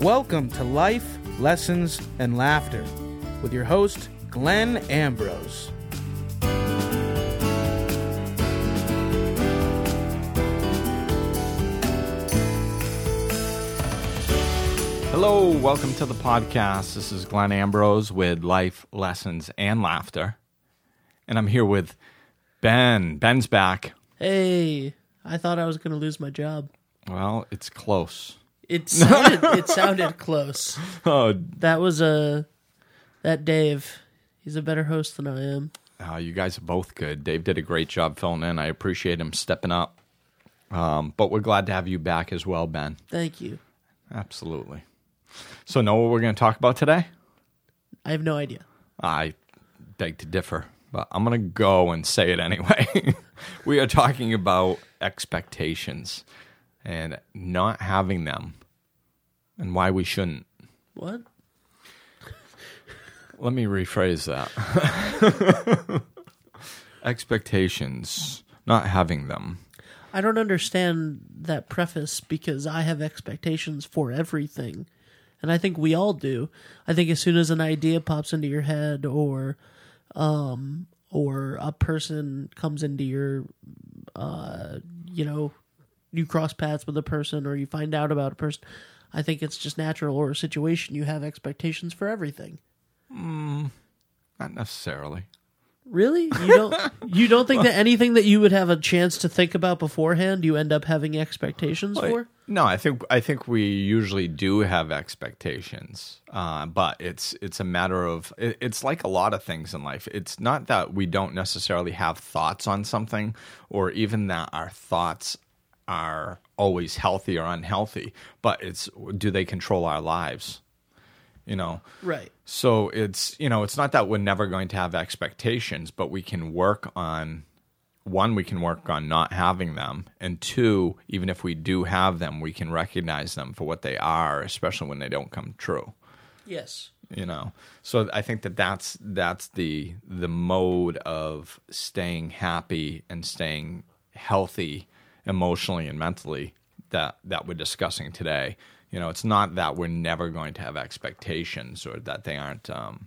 Welcome to Life, Lessons, and Laughter with your host, Glenn Ambrose. Hello, welcome to the podcast. This is Glenn Ambrose with Life, Lessons, and Laughter. And I'm here with Ben. Ben's back. Hey, I thought I was going to lose my job. Well, it's close. It sounded it sounded close. Oh, That was a that Dave. He's a better host than I am. uh, you guys are both good. Dave did a great job filling in. I appreciate him stepping up. Um, but we're glad to have you back as well, Ben. Thank you. Absolutely. So, know what we're going to talk about today? I have no idea. I beg to differ, but I'm going to go and say it anyway. we are talking about expectations and not having them and why we shouldn't. What? Let me rephrase that. expectations, not having them. I don't understand that preface because I have expectations for everything. And I think we all do. I think as soon as an idea pops into your head or um or a person comes into your uh you know you cross paths with a person or you find out about a person, I think it's just natural or a situation you have expectations for everything. Not necessarily. Really? You don't you don't think that anything that you would have a chance to think about beforehand you end up having expectations for? No, I think I think we usually do have expectations, uh, but it's it's a matter of it, it's like a lot of things in life. It's not that we don't necessarily have thoughts on something, or even that our thoughts are always healthy or unhealthy, but it's do they control our lives? You know, Right. so it's you know it's not that we're never going to have expectations, but we can work on one we can work on not having them, and two even if we do have them, we can recognize them for what they are, especially when they don't come true. Yes. You know, so I think that that's that's the the mode of staying happy and staying healthy emotionally and mentally that that we're discussing today. You know, it's not that we're never going to have expectations or that they aren't um,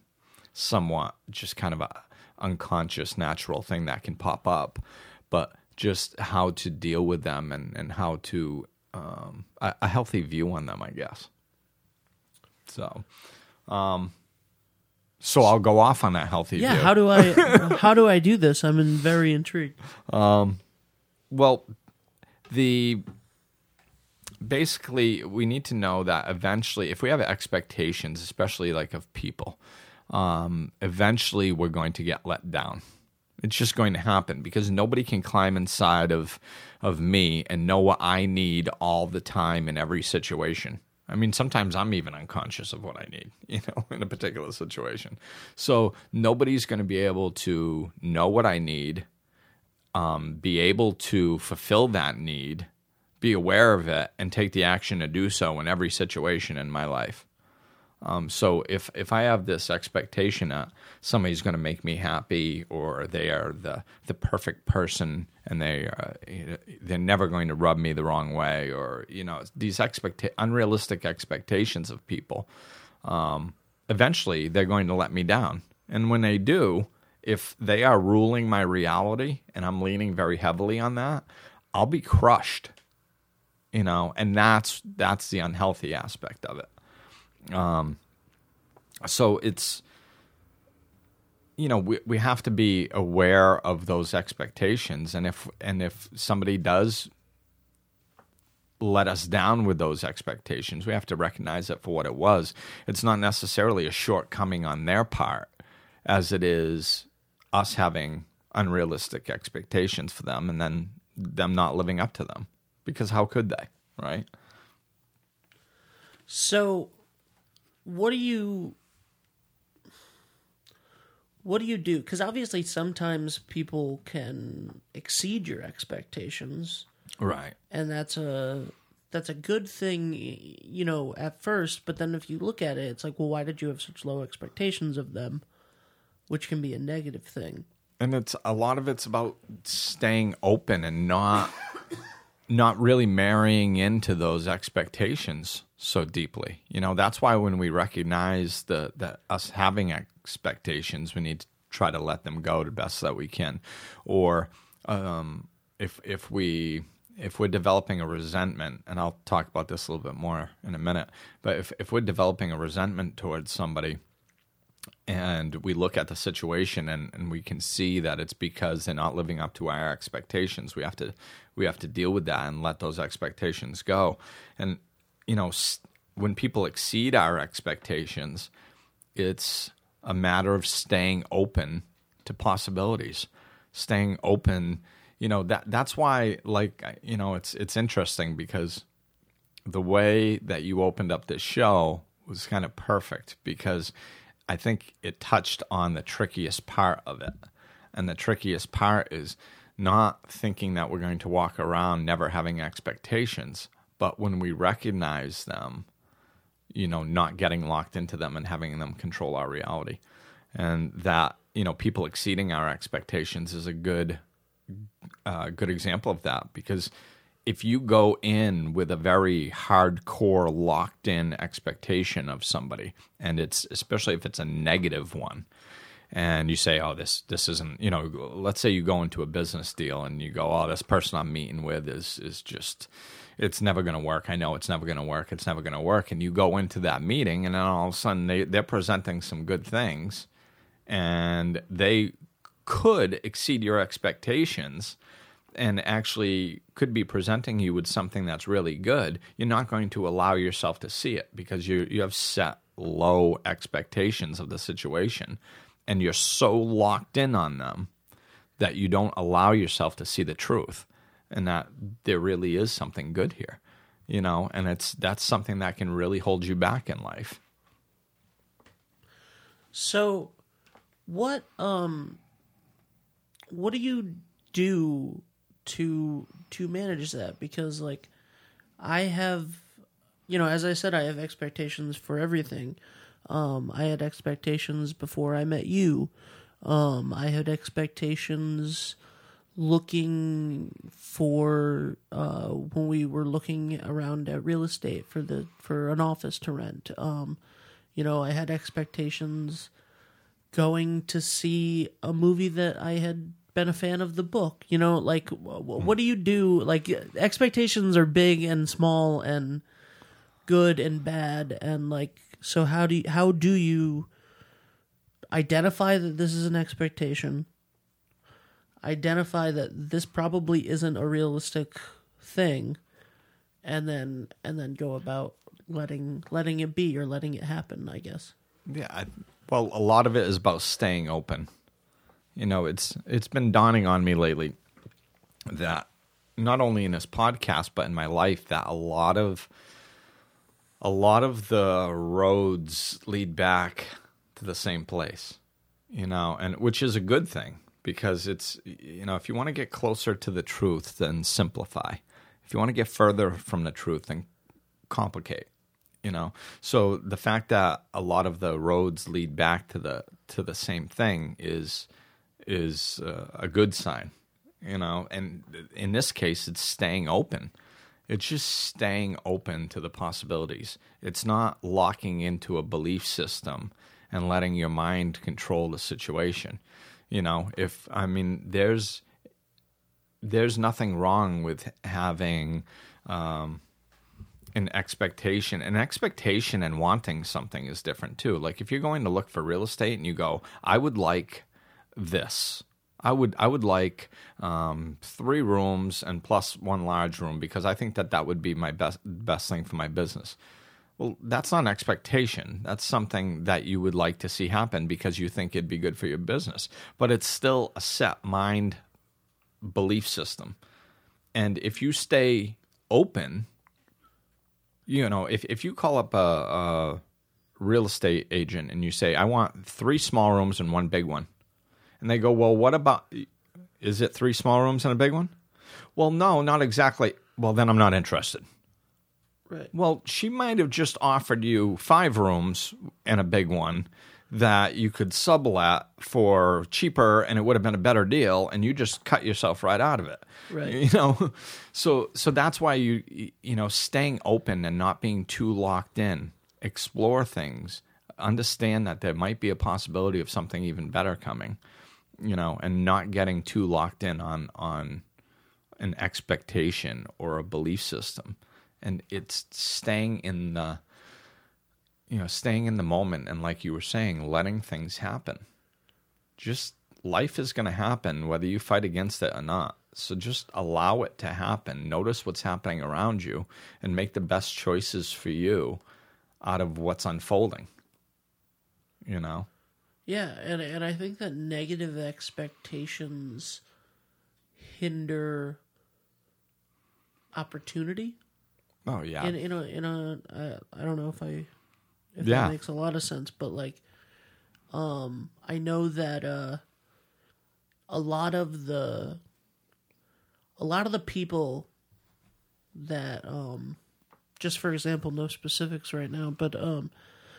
somewhat just kind of a unconscious natural thing that can pop up, but just how to deal with them and and how to um, a, a healthy view on them, I guess. So, um, so I'll go off on that healthy Yeah, view. how do I how do I do this? I'm in very intrigued. Um, Well, the basically we need to know that eventually, if we have expectations, especially like of people, um, eventually we're going to get let down. It's just going to happen because nobody can climb inside of of me and know what I need all the time in every situation. I mean, sometimes I'm even unconscious of what I need, you know, in a particular situation. So nobody's going to be able to know what I need, um, be able to fulfill that need, be aware of it, and take the action to do so in every situation in my life. Um, so if if I have this expectation that somebody's going to make me happy, or they are the the perfect person, and they uh, they're never going to rub me the wrong way, or you know these expect unrealistic expectations of people, um, eventually they're going to let me down. And when they do, if they are ruling my reality, and I'm leaning very heavily on that, I'll be crushed. You know, and that's that's the unhealthy aspect of it Um so it's you know we, we have to be aware of those expectations and if and if somebody does let us down with those expectations we have to recognize it for what it was it's not necessarily a shortcoming on their part as it is us having unrealistic expectations for them and then them not living up to them because how could they right So what do you what do you do? Because obviously sometimes people can exceed your expectations, right and that's a that's a good thing, you know, at first. But then if you look at it, it's like, well, why did you have such low expectations of them? Which can be a negative thing. and it's a lot of it's about staying open and not not really marrying into those expectations so deeply. You know, that's why when we recognize the that us having expectations, we need to try to let them go the best that we can. Or um, if if we if we're developing a resentment, and I'll talk about this a little bit more in a minute, but if if we're developing a resentment towards somebody and we look at the situation and, and we can see that it's because they're not living up to our expectations. We have to we have to deal with that and let those expectations go. And you know when people exceed our expectations it's a matter of staying open to possibilities staying open you know that that's why like you know it's it's interesting because the way that you opened up this show was kind of perfect because I think it touched on the trickiest part of it. And the trickiest part is not thinking that we're going to walk around never having expectations, but when we recognize them, you know, not getting locked into them and having them control our reality. And that, you know, people exceeding our expectations is a good uh, good example of that because if you go in with a very hardcore locked in expectation of somebody and it's especially if it's a negative one and you say oh this this isn't you know let's say you go into a business deal and you go oh this person i'm meeting with is is just it's never going to work. I know it's never going to work. It's never going to work. And you go into that meeting and then all of a sudden they, they're presenting some good things and they could exceed your expectations and actually could be presenting you with something that's really good, you're not going to allow yourself to see it because you you have set low expectations of the situation and you're so locked in on them that you don't allow yourself to see the truth and that there really is something good here. You know, and it's that's something that can really hold you back in life. So what um what do you do to to manage that because like I have you know as I said I have expectations for everything. Um I had expectations before I met you. Um I had expectations looking for uh when we were looking around at real estate for the for an office to rent. Um you know, I had expectations going to see a movie that I had been a fan of the book. You know, like hmm. what do you do? Like expectations are big and small and good and bad and like so how do you, how do you identify that this is an expectation? Identify that this probably isn't a realistic thing and then and then go about letting letting it be or letting it happen, I guess. Yeah, I, well, a lot of it is about staying open you know, it's it's been dawning on me lately that not only in this podcast but in my life that a lot of a lot of the roads lead back to the same place. You know, and which is a good thing because it's you know, if you want to get closer to the truth then simplify. If you want to get further from the truth then complicate you know so the fact that a lot of the roads lead back to the to the same thing is is uh, a good sign, you know. And in this case, it's staying open. It's just staying open to the possibilities. It's not locking into a belief system and letting your mind control the situation. You know, if I mean, there's there's nothing wrong with having um, an expectation. An expectation and wanting something is different too. Like if you're going to look for real estate and you go, I would like this. I would I would like um, three rooms and plus one large room because I think that that would be my best best thing for my business. Well, that's not an expectation. That's something that you would like to see happen because you think it'd be good for your business. But it's still a set mind belief system. And if you stay open, you know, if, if you call up a, a real estate agent and you say, I want three small rooms and one big one, and they go, well, what about, is it three small rooms and a big one? Well, no, not exactly. Well, then I'm not interested. Right. Well, she might have just offered you five rooms and a big one that you could sublet for cheaper and it would have been a better deal and you just cut yourself right out of it Right. you know so so that's why you you know staying open and not being too locked in explore things understand that there might be a possibility of something even better coming you know and not getting too locked in on on an expectation or a belief system. And it's staying in the you know staying in the moment and like you were saying letting things happen. Just life is going to happen whether you fight against it or not. So just allow it to happen. Notice what's happening around you and make the best choices for you out of what's unfolding you know Yeah, and and I think that negative expectations hinder opportunity. oh yeah In in a in a uh, don't know if I if Yeah. that makes a lot of sense, but like um I know that uh a lot of the a lot of the people that um just for example no specifics right now but um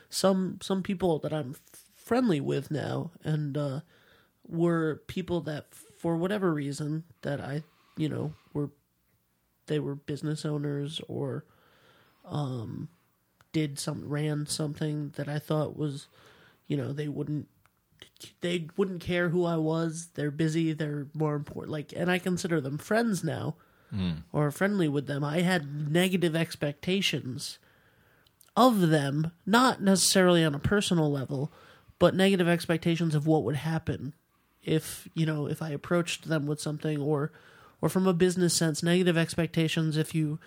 some some people that I'm friendly with now and uh were people that for whatever reason that I you know were they were business owners or um did some ran something that I thought was you know they wouldn't they wouldn't care who I was they're busy they're more important like and I consider them friends now or friendly with them. I had negative expectations of them not necessarily on a personal level but negative expectations of what would happen if you know if I approached them with something or or from a business sense negative expectations if you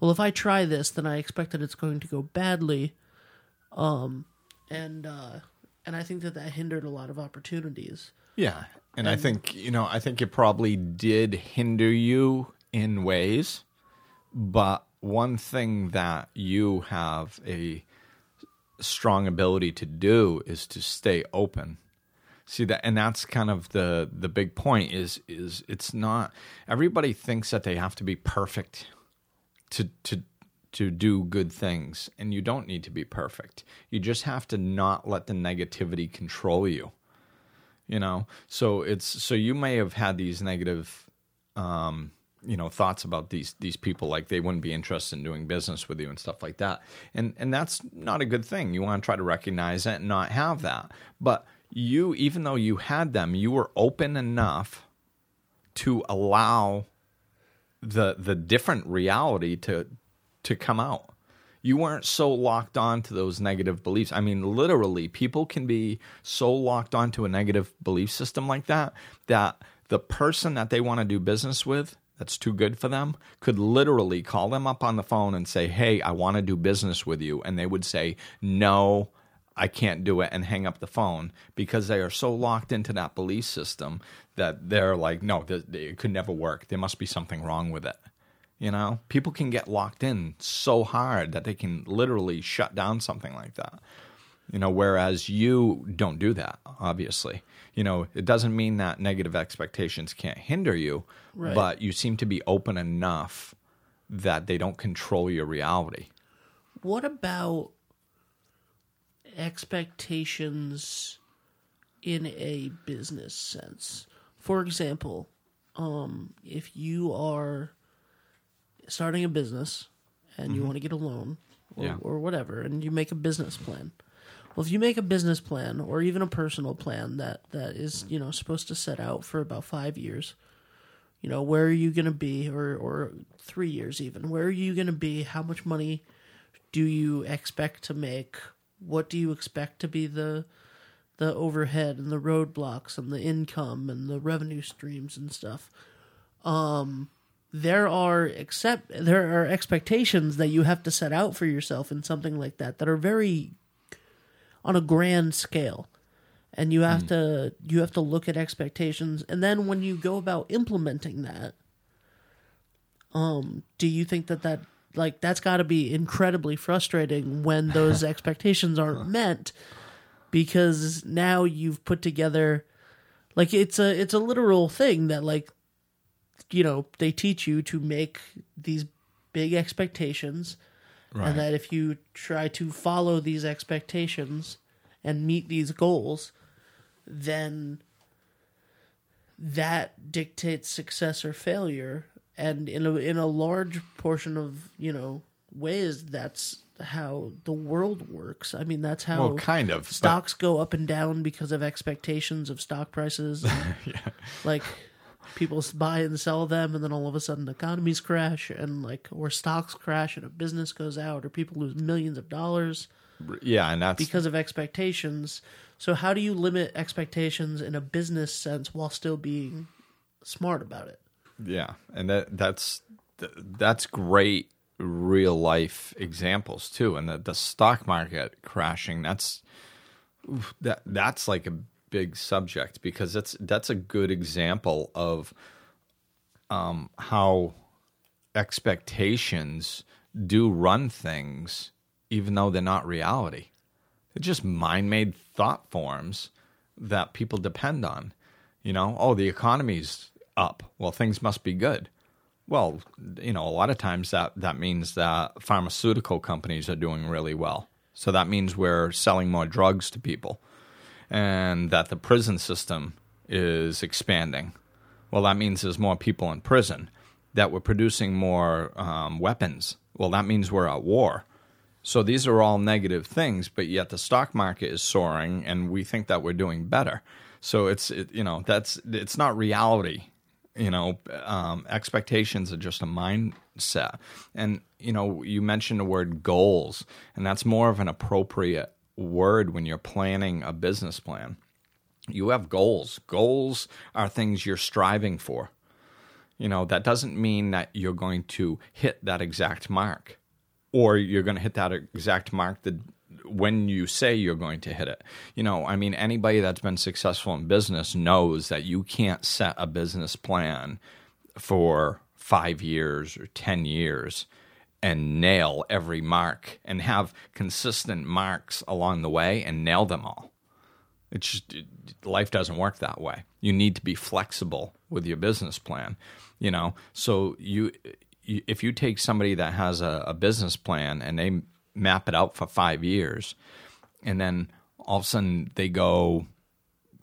well if I try this then I expect that it's going to go badly um and uh and I think that that hindered a lot of opportunities Yeah. And I think, you know, I think it probably did hinder you in ways, but one thing that you have a strong ability to do is to stay open. See that and that's kind of the the big point is is it's not everybody thinks that they have to be perfect to to to do good things and you don't need to be perfect. You just have to not let the negativity control you you know so it's so you may have had these negative um you know thoughts about these these people like they wouldn't be interested in doing business with you and stuff like that. And and that's not a good thing. You want to try to recognize it and not have that. But you even though you had them you were open enough to allow the the different reality to to come out. You weren't so locked on to those negative beliefs. I mean, literally, people can be so locked onto a negative belief system like that that the person that they want to do business with that's too good for them could literally call them up on the phone and say, Hey, I want to do business with you. And they would say, No, I can't do it and hang up the phone because they are so locked into that belief system that they're like, No, it could never work. There must be something wrong with it. You know, people can get locked in so hard that they can literally shut down something like that. You know, whereas you don't do that, obviously. You know, it doesn't mean that negative expectations can't hinder you, Right. but you seem to be open enough that they don't control your reality. What about expectations in a business sense? For example, um, if you are starting a business and you want to get a loan or, Yeah. or whatever, and you make a business plan. Well, if you make a business plan or even a personal plan that, that is, you know, supposed to set out for about five years, you know, where are you going to be, or, or three years even, where are you going to be? How much money do you expect to make? What do you expect to be the the overhead and the roadblocks and the income and the revenue streams and stuff? Um, there are accept there are expectations that you have to set out for yourself in something like that that are very on a grand scale. And you have to you have to look at expectations. And then when you go about implementing that um do you think that that like that's got to be incredibly frustrating when those expectations aren't met? Because now you've put together like it's a it's a literal thing that like you know they teach you to make these big expectations and that if you try to follow these expectations and meet these goals, then that dictates success or failure. And in a in a large portion of you know ways, that's how the world works. I mean, that's how Well, kind of. but- stocks go up and down because of expectations of stock prices. and, Like people buy and sell them, and then all of a sudden economies crash, and like or stocks crash, and a business goes out, or people lose millions of dollars yeah, and that's because of expectations. So how do you limit expectations in a business sense while still being smart about it? Yeah, and that that's that's great real life examples too. And the, the stock market crashing that's that that's like a big subject because that's that's a good example of um, how expectations do run things even though they're not reality. They're just mind made thought forms that people depend on. You know, oh, the economy's up. Well, things must be good. Well, you know, a lot of times that, that means that pharmaceutical companies are doing really well. So that means we're selling more drugs to people and that the prison system is expanding. Well, that means there's more people in prison, that we're producing more um, weapons. Well, that means we're at war. So these are all negative things, but yet the stock market is soaring, and we think that we're doing better. So it's it, you know that's it's not reality. You know, um, expectations are just a mindset. And you know, you mentioned the word goals, and that's more of an appropriate word when you're planning a business plan. You have goals. Goals are things you're striving for. You know, that doesn't mean that you're going to hit that exact mark or you're going to hit that exact mark that when you say you're going to hit it. You know, I mean, anybody that's been successful in business knows that you can't set a business plan for five years or 10 years and nail every mark and have consistent marks along the way and nail them all. It's just life doesn't work that way. You need to be flexible with your business plan, you know. So you, you if you take somebody that has a, a business plan and they map it out for five years, and then all of a sudden they go,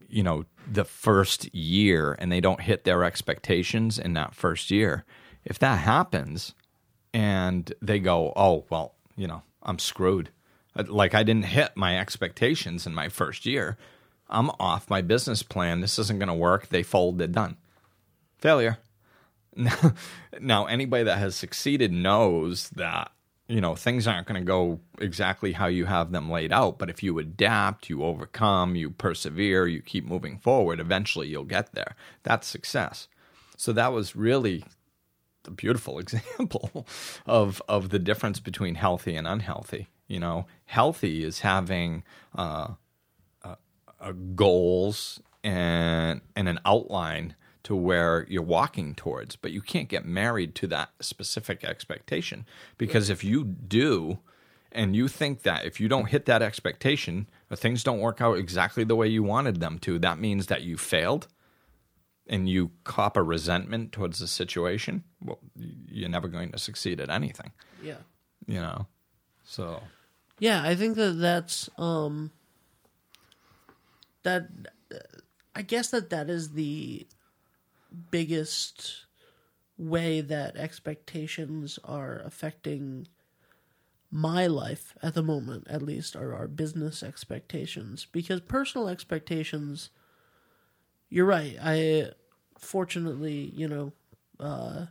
you know, the first year and they don't hit their expectations in that first year. If that happens, and they go, oh well, you know, I'm screwed. Uh, like I didn't hit my expectations in my first year. I'm off my business plan. This isn't going to work. They fold. They're done. Failure. Now, now, anybody that has succeeded knows that you know things aren't going to go exactly how you have them laid out. But if you adapt, you overcome, you persevere, you keep moving forward. Eventually, you'll get there. That's success. So that was really a beautiful example of of the difference between healthy and unhealthy. You know, healthy is having uh, uh, uh, goals and and an outline to where you're walking towards, but you can't get married to that specific expectation because if you do. And you think that if you don't hit that expectation, or things don't work out exactly the way you wanted them to, that means that you failed and you cop a resentment towards the situation, well, you're never going to succeed at anything, Yeah. you know. So Yeah, I think that that's um that I guess that that is the biggest way that expectations are affecting my life at the moment at least are our business expectations because personal expectations you're right i fortunately you know uh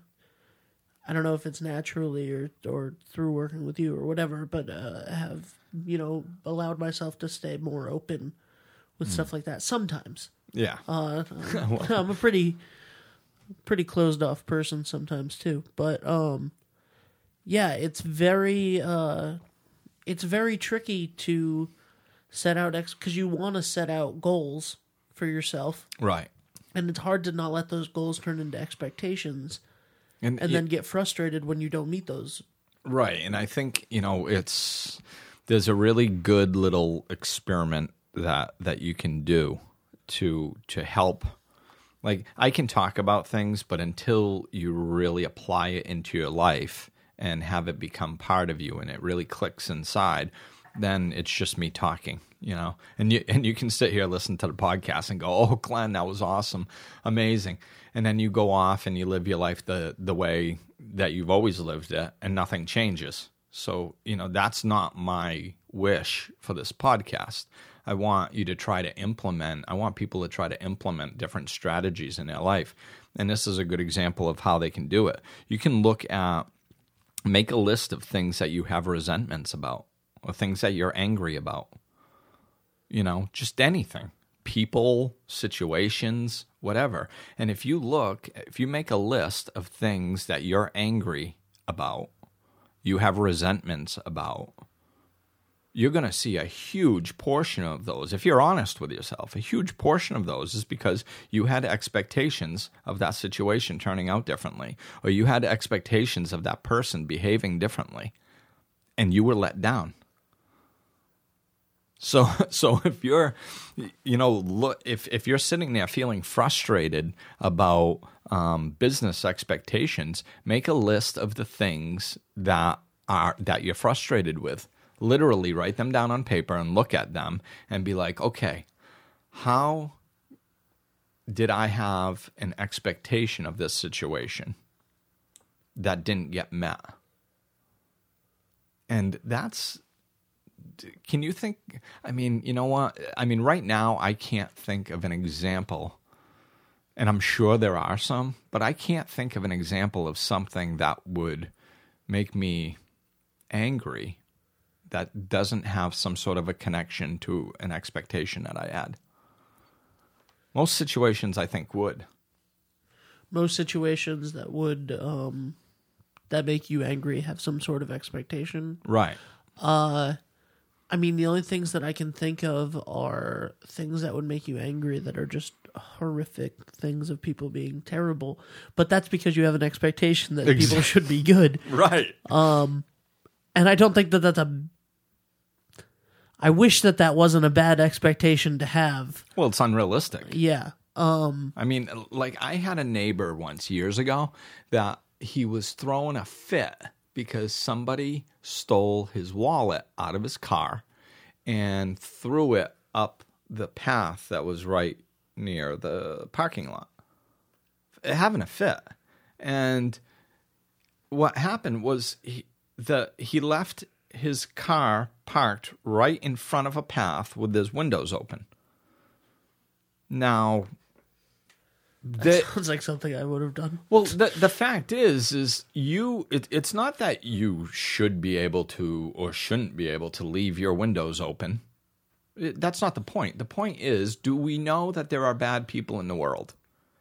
I don't know if it's naturally or or through working with you or whatever, but uh, have you know allowed myself to stay more open with stuff like that sometimes. yeah, Uh, I'm, I'm a pretty pretty closed off person sometimes too, but um, yeah, it's very uh, it's very tricky to set out ex because you want to set out goals for yourself, right. And it's hard to not let those goals turn into expectations And, and y- then get frustrated when you don't meet those right, and I think you know it's there's a really good little experiment that that you can do to to help. Like I can talk about things, but until you really apply it into your life and have it become part of you, and it really clicks inside, then it's just me talking, you know. And you and you can sit here listen to the podcast and go, "Oh, Glenn, that was awesome, amazing," and then you go off and you live your life the the way that you've always lived it, and nothing changes. So you know that's not my wish for this podcast. I want you to try to implement. I want people to try to implement different strategies in their life, and this is a good example of how they can do it. You can look at make a list of things that you have resentments about or things that you're angry about. You know, just anything. People, situations, whatever. And if you look, if you make a list of things that you're angry about, you have resentments about, you're going to see a huge portion of those. If you're honest with yourself, a huge portion of those is because you had expectations of that situation turning out differently, or you had expectations of that person behaving differently, and you were let down. So, so if you're, you know, look, if if you're sitting there feeling frustrated about um, business expectations, make a list of the things that are that you're frustrated with literally write them down on paper and look at them and be like, okay, how did I have an expectation of this situation that didn't get met? And that's, can you think? I mean, you know what? I mean, right now, I can't think of an example, and I'm sure there are some, but I can't think of an example of something that would make me angry that doesn't have some sort of a connection to an expectation that I had. Most situations, I think, would. Most situations that would um, that make you angry have some sort of expectation. Right. Uh, I mean, the only things that I can think of are things that would make you angry that are just horrific things of people being terrible. But that's because you have an expectation that people should be good. Right. Um, And I don't think that that's a. I wish that that wasn't a bad expectation to have. well, it's unrealistic. Yeah. Um. I mean, like I had a neighbor once years ago that he was throwing a fit because somebody stole his wallet out of his car and threw it up the path that was right near the parking lot. Having a fit. And what happened was he, the he left his car parked right in front of a path with his windows open. Now, the, Sounds like something I would have done. well, the the fact is, is you. It, it's not that you should be able to or shouldn't be able to leave your windows open. It- that's not the point. The point is, do we know that there are bad people in the world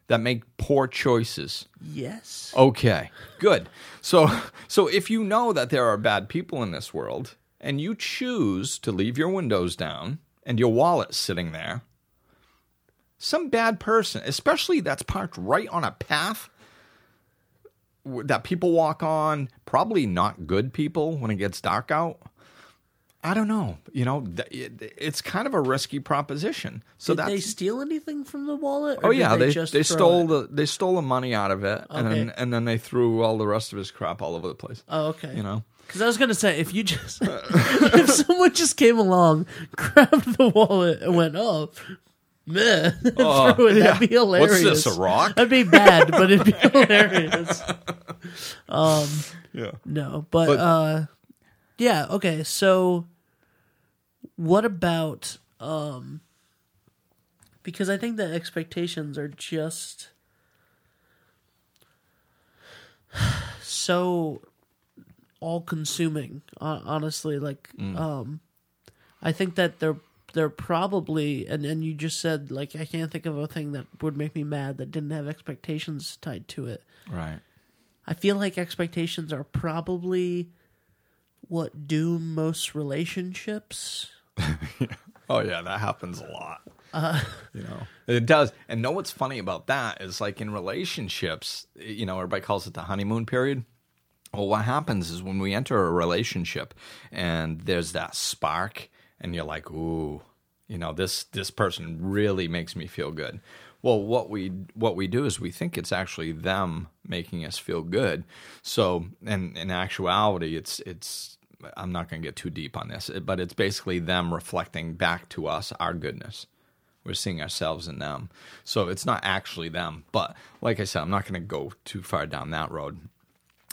that make poor choices? Yes. Okay, good. So, so if you know that there are bad people in this world, and you choose to leave your windows down and your wallet sitting there, some bad person, especially that's parked right on a path that people walk on, probably not good people when it gets dark out. I don't know. You know, it's kind of a risky proposition. So Did they steal anything from the wallet? Oh yeah, they just they stole it? the they stole the money out of it, and then and then they threw all the rest of his crap all over the place. Oh, okay. You know, Because I was gonna say, if you just if someone just came along, grabbed the wallet, and went, "Oh, meh," it, yeah. that'd be hilarious. What's this, a rock? That'd be bad, but it'd be hilarious. Um, yeah. no, but, But- uh, yeah, okay. So, what about um? Because I think that expectations are just so all-consuming. Honestly, like um, I think that they're they're probably and and you just said like I can't think of a thing that would make me mad that didn't have expectations tied to it. Right. I feel like expectations are probably what doom most relationships. Oh yeah, that happens a lot. Uh, you know, it does. And know what's funny about that is like in relationships, you know, everybody calls it the honeymoon period. Well, what happens is when we enter a relationship and there's that spark, and you're like, ooh, you know, this this person really makes me feel good. Well, what we what we do is we think it's actually them making us feel good. So, and in actuality, it's it's I'm not going to get too deep on this, but it's basically them reflecting back to us our goodness. We're seeing ourselves in them. So it's not actually them. But like I said, I'm not going to go too far down that road.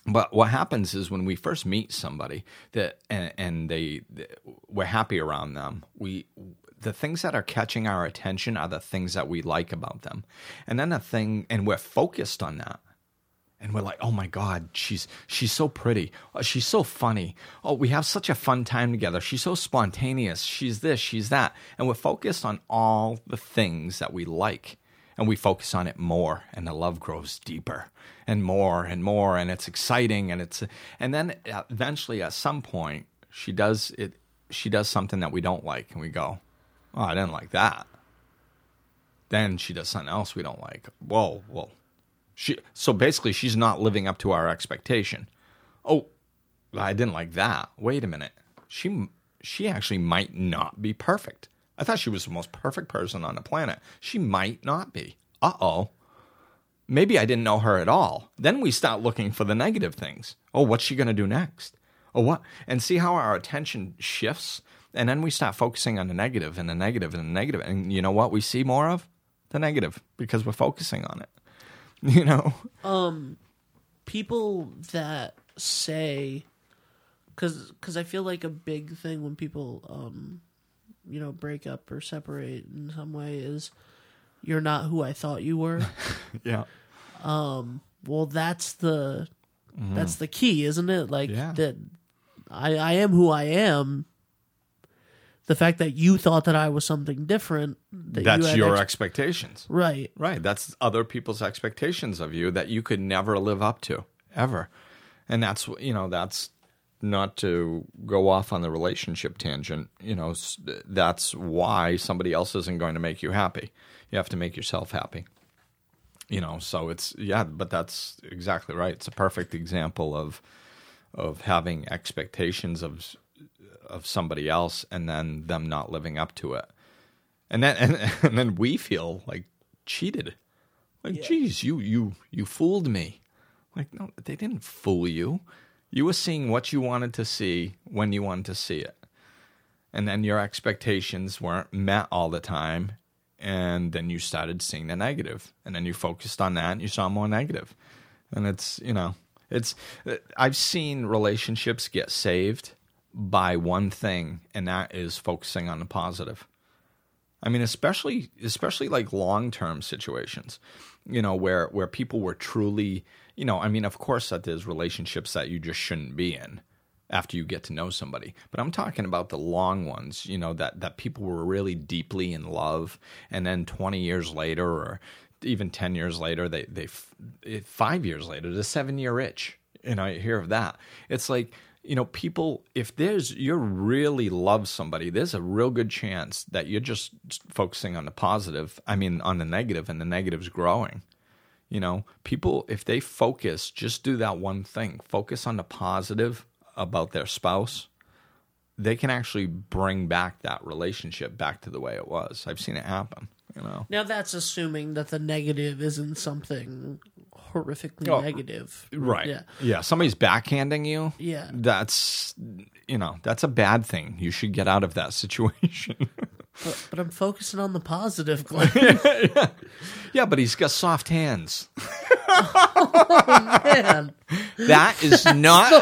But what happens is when we first meet somebody that and, and they, they we're happy around them. We the things that are catching our attention are the things that we like about them. And then the thing and we're focused on that and we're like, "Oh my God, she's she's so pretty. Oh, she's so funny. Oh, we have such a fun time together. She's so spontaneous. She's this, she's that." And we're focused on all the things that we like, and we focus on it more, and the love grows deeper and more and more, and it's exciting, and it's and then uh, eventually at some point she does it. She does something that we don't like, and we go, "Oh, I didn't like that." Then she does something else we don't like. Whoa, whoa she so basically she's not living up to our expectation. Oh, I didn't like that. Wait a minute. She she actually might not be perfect. I thought she was the most perfect person on the planet. She might not be. Uh-oh. Maybe I didn't know her at all. Then we start looking for the negative things. Oh, what's she going to do next? Oh, what? And see how our attention shifts? And then we start focusing on the negative and the negative and the negative. And you know what we see more of? The negative because we're focusing on it. you know um people that say because because i feel like a big thing when people um you know break up or separate in some way is you're not who i thought you were yeah um well that's the mm-hmm. that's the key isn't it like yeah. that i i am who i am the fact that you thought that I was something different. That That's you your ex- expectations. Right. Right. That's other people's expectations of you that you could never live up to, ever. And that's, you know, that's not to go off on the relationship tangent. You know, that's why somebody else isn't going to make you happy. You have to make yourself happy. You know, so it's, yeah, but that's exactly right. It's a perfect example of, of having expectations of of somebody else and then them not living up to it. And then and, and then we feel like cheated. Like, yeah. geez, you you you fooled me. Like, no, they didn't fool you. You were seeing what you wanted to see when you wanted to see it. And then your expectations weren't met all the time. And then you started seeing the negative. And then you focused on that and you saw more negative. And it's, you know, it's, uh, I've seen relationships get saved by one thing, and that is focusing on the positive. I mean, especially especially like long term situations, you know, where where people were truly, you know, I mean, of course that there's relationships that you just shouldn't be in after you get to know somebody. But I'm talking about the long ones, you know, that that people were really deeply in love, and then 20 years later, or even 10 years later, they they eh, five years later, the seven year itch. Know, I hear of that. It's like you know, people, if there's, you really love somebody, there's a real good chance that you're just focusing on the positive, I mean, on the negative, and the negative's growing. You know, people, if they focus, just do that one thing, focus on the positive about their spouse, they can actually bring back that relationship back to the way it was. I've seen it happen, you know. Now, that's assuming that the negative isn't something horrifically oh, negative. Right. Yeah. Yeah. Somebody's backhanding you. Yeah. That's you know that's a bad thing. You should get out of that situation. But, but, I'm focusing on the positive, Glenn. yeah, yeah. but he's got soft hands. oh man, that is not.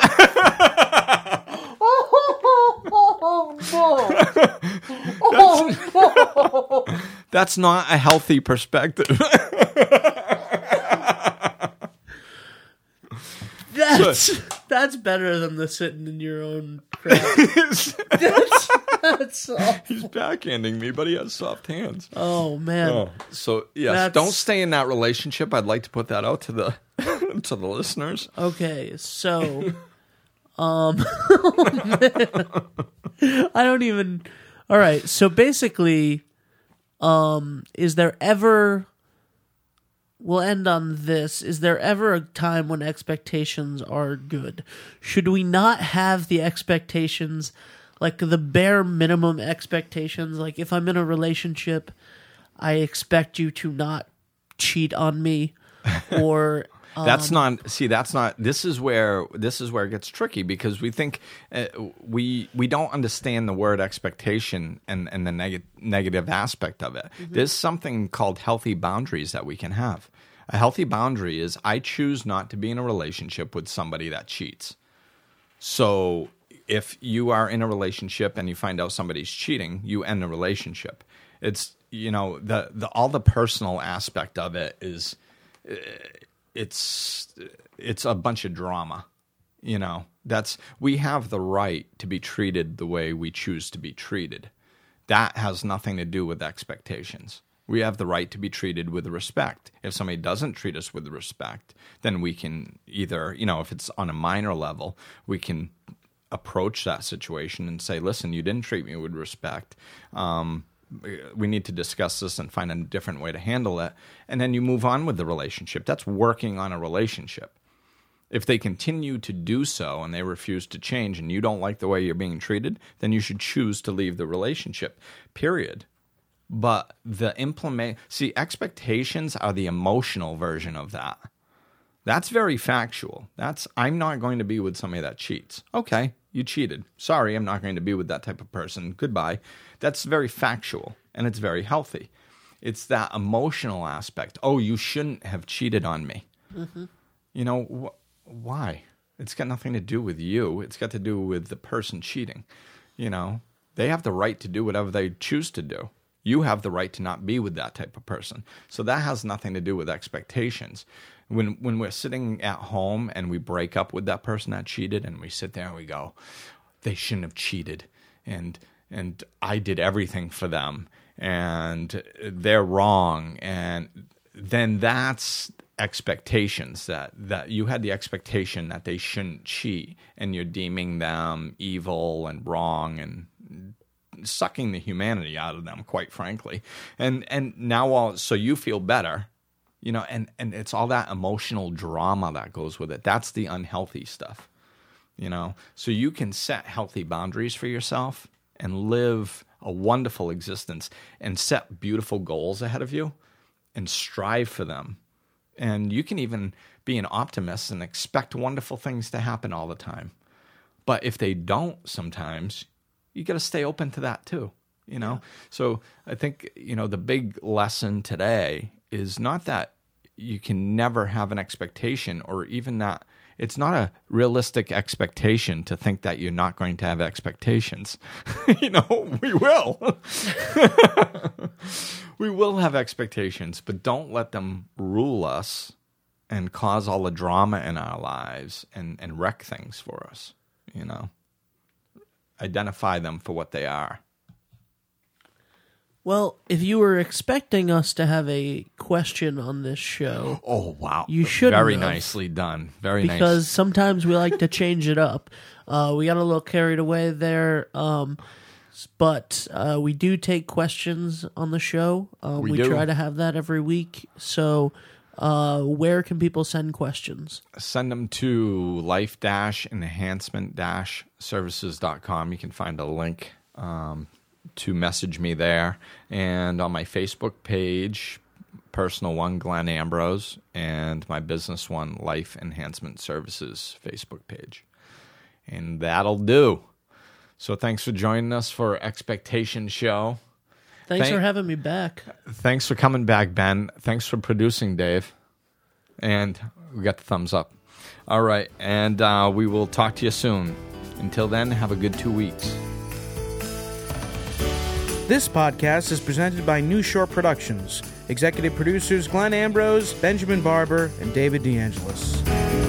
oh no! Oh no! That's not a healthy perspective. That's that's better than the sitting in your own crap. that's, that's He's backhanding me, but he has soft hands. Oh man. Oh, so yes, that's... don't stay in that relationship. I'd like to put that out to the to the listeners. Okay, so um I don't even All right, so basically um is there ever we'll end on this. Is there ever a time when expectations are good? Should we not have the expectations, like the bare minimum expectations? Like if I'm in a relationship, I expect you to not cheat on me, or That's not see. That's not. This is where this is where it gets tricky because we think uh, we we don't understand the word expectation and and the neg- negative aspect of it. There's something called healthy boundaries that we can have. A healthy boundary is I choose not to be in a relationship with somebody that cheats. So if you are in a relationship and you find out somebody's cheating, you end the relationship. It's you know the the all the personal aspect of it is uh, it's it's a bunch of drama. You know, that's we have the right to be treated the way we choose to be treated. That has nothing to do with expectations. We have the right to be treated with respect. If somebody doesn't treat us with respect, then we can either, you know, if it's on a minor level, we can approach that situation and say, listen, you didn't treat me with respect. Um, we need to discuss this and find a different way to handle it. And then you move on with the relationship. That's working on a relationship. If they continue to do so and they refuse to change and you don't like the way you're being treated, then you should choose to leave the relationship, period. But the implement, see, expectations are the emotional version of that. That's very factual. That's, I'm not going to be with somebody that cheats. Okay, you cheated. Sorry, I'm not going to be with that type of person. Goodbye. That's very factual and it's very healthy. It's that emotional aspect. Oh, you shouldn't have cheated on me. Mm-hmm. You know, wh- why? It's got nothing to do with you. It's got to do with the person cheating. You know, they have the right to do whatever they choose to do. You have the right to not be with that type of person. So that has nothing to do with expectations. When when we're sitting at home and we break up with that person that cheated and we sit there and we go, they shouldn't have cheated. And and I did everything for them and they're wrong. And then that's expectations that that you had the expectation that they shouldn't cheat and you're deeming them evil and wrong and sucking the humanity out of them quite frankly. And and now all so you feel better you know and and it's all that emotional drama that goes with it. That's the unhealthy stuff you know? So you can set healthy boundaries for yourself and live a wonderful existence and set beautiful goals ahead of you and strive for them. And you can even be an optimist and expect wonderful things to happen all the time. But if they don't sometimes you got to stay open to that too you know? So i think you know the big lesson today is not that you can never have an expectation or even that it's not a realistic expectation to think that you're not going to have expectations. You know we will. We will have expectations but don't let them rule us and cause all the drama in our lives and and wreck things for us you know? Identify them for what they are. Well, if you were expecting us to have a question on this show, Oh wow! You shouldn't Very have. nicely done. Very because nice. sometimes we like to change it up. Uh, we got a little carried away there, um, s- but uh, we do take questions on the show. Um, We we do. try to have that every week. So, uh, where can people send questions? Send them to life enhancement services.com. You can find a link um, to message me there, and on my Facebook page, personal one, Glenn Ambrose, and my business one, Life Enhancement Services Facebook page. And that'll do. So thanks for joining us for Expectation Show. Thanks Thank- for having me back. Thanks for coming back, Ben. Thanks for producing, Dave. And we got the thumbs up. All right. And uh, we will talk to you soon. Until then, have a good two weeks. This podcast is presented by New Shore Productions. Executive producers Glenn Ambrose, Benjamin Barber, and David DeAngelis.